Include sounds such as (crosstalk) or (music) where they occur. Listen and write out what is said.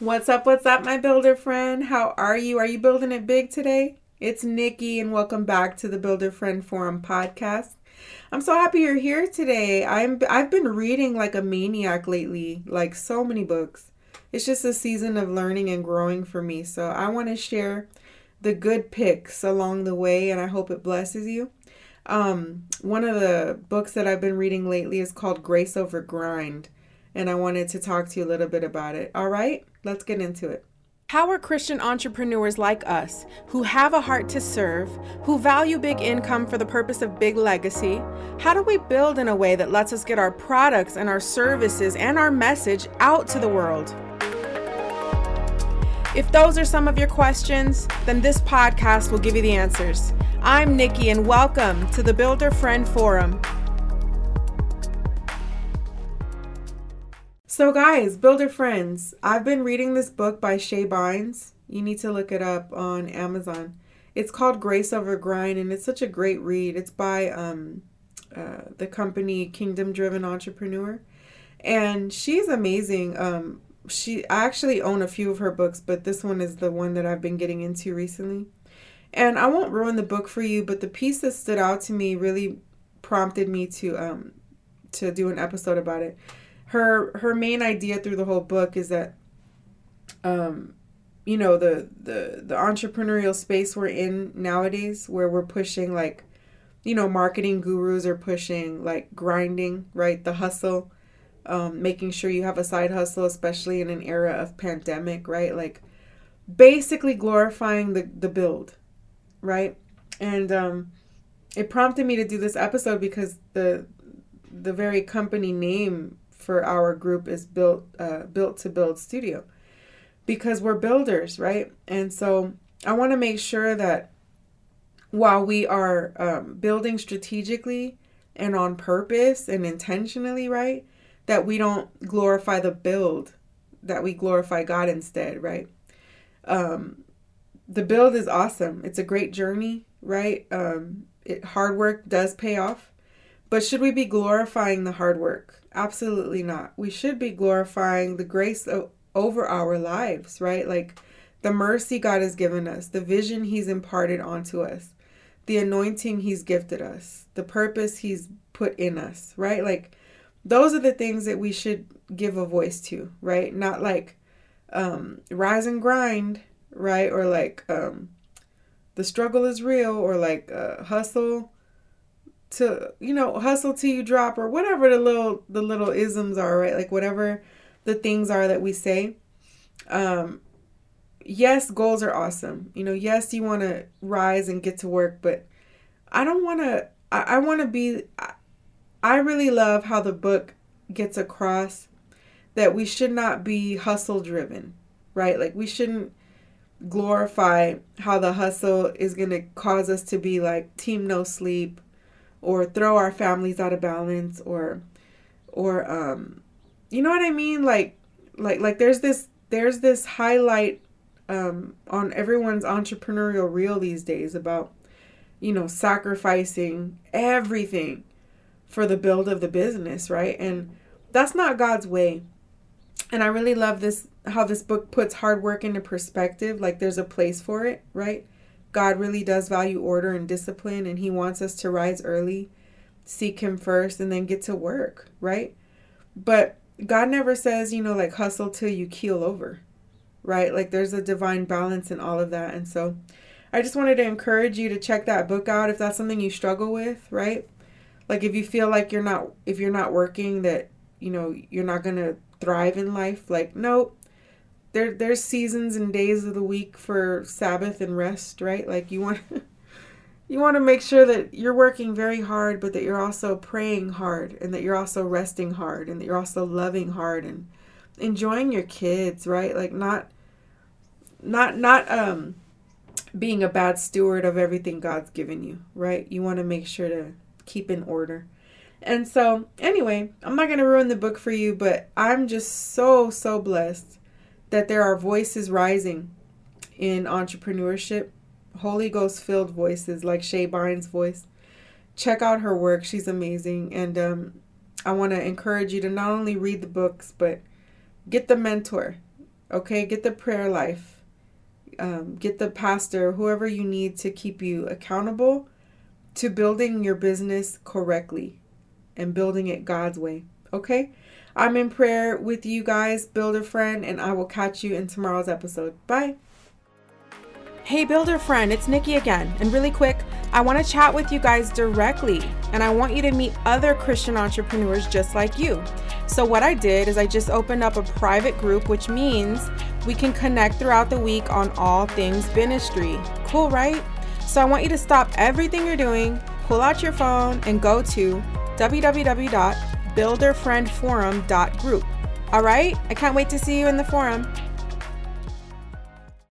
What's up? What's up, my builder friend? How are you? Are you building it big today? It's Nikki, and welcome back to the Builder Friend Forum podcast. I'm so happy you're here today. I'm I've been reading like a maniac lately, like so many books. It's just a season of learning and growing for me. So I want to share the good picks along the way, and I hope it blesses you. Um, one of the books that I've been reading lately is called Grace Over Grind, and I wanted to talk to you a little bit about it. All right, let's get into it. How are Christian entrepreneurs like us, who have a heart to serve, who value big income for the purpose of big legacy, how do we build in a way that lets us get our products and our services and our message out to the world? If those are some of your questions, then this podcast will give you the answers. I'm Nikki, and welcome to the Builder Friend Forum. So, guys, builder friends, I've been reading this book by Shae Bynes. You need to look it up on Amazon. It's called Grace Over Grind, and it's such a great read. It's by um, uh, the company Kingdom Driven Entrepreneur, and she's amazing. Um, she I actually own a few of her books, but this one is the one that I've been getting into recently. And I won't ruin the book for you, but the piece that stood out to me really prompted me to um, to do an episode about it her her main idea through the whole book is that um you know the the the entrepreneurial space we're in nowadays where we're pushing like you know marketing gurus are pushing like grinding right? The hustle um, making sure you have a side hustle especially in an era of pandemic right? Like basically glorifying the the build right? And um it prompted me to do this episode because the the very company name for our group is built uh, built to build studio. Because we're builders right? And so i want to make sure that while we are um, building strategically and on purpose and intentionally right that we don't glorify the build that we glorify god instead right? Um, the build is awesome. It's a great journey right? Um, it, hard work does pay off but should we be glorifying the hard work Absolutely not. We should be glorifying the grace of, over our lives, right? Like the mercy God has given us, the vision He's imparted onto us, the anointing He's gifted us, the purpose He's put in us, right? Like those are the things that we should give a voice to, right? Not like um, rise and grind, right? Or like um, the struggle is real, or like uh, hustle to you know hustle till you drop or whatever the little the little isms are right? Like whatever the things are that we say. Um yes goals are awesome. You know yes you want to rise and get to work but i don't want to i, I want to be I, I really love how the book gets across that we should not be hustle driven right? Like we shouldn't glorify how the hustle is going to cause us to be like team no sleep or throw our families out of balance or or um you know what I mean? Like like like there's this there's this highlight um on everyone's entrepreneurial reel these days about you know sacrificing everything for the build of the business right? And that's not God's way. And I really love this how this book puts hard work into perspective like there's a place for it right God really does value order and discipline, and He wants us to rise early, seek Him first, and then get to work, right? But God never says, you know, like hustle till you keel over, right? Like there's a divine balance in all of that. And so I just wanted to encourage you to check that book out if that's something you struggle with, right? Like if you feel like you're not if you're not working that, you know, you're not going to thrive in life, like nope, there there's seasons and days of the week for Sabbath and rest, right? Like you want (laughs) you want to make sure that you're working very hard, but that you're also praying hard and that you're also resting hard and that you're also loving hard and enjoying your kids, right? Like not not not um being a bad steward of everything God's given you, right? You want to make sure to keep in order. And so, anyway, I'm not going to ruin the book for you, but I'm just so so blessed that there are voices rising in entrepreneurship, Holy Ghost filled voices like Shae Bynes' voice. Check out her work, she's amazing. And um, I want to encourage you to not only read the books, but get the mentor. Okay, get the prayer life. Um, get the pastor, whoever you need to keep you accountable to building your business correctly and building it God's way. Okay? I'm in prayer with you guys, builder friend, and I will catch you in tomorrow's episode. Bye. Hey, builder friend, it's Nikki again. And really quick, I want to chat with you guys directly, and I want you to meet other Christian entrepreneurs just like you. So, what I did is I just opened up a private group, which means we can connect throughout the week on all things ministry. Cool, right? So, I want you to stop everything you're doing, pull out your phone, and go to www.builderfriendforum.group. All right? I can't wait to see you in the forum.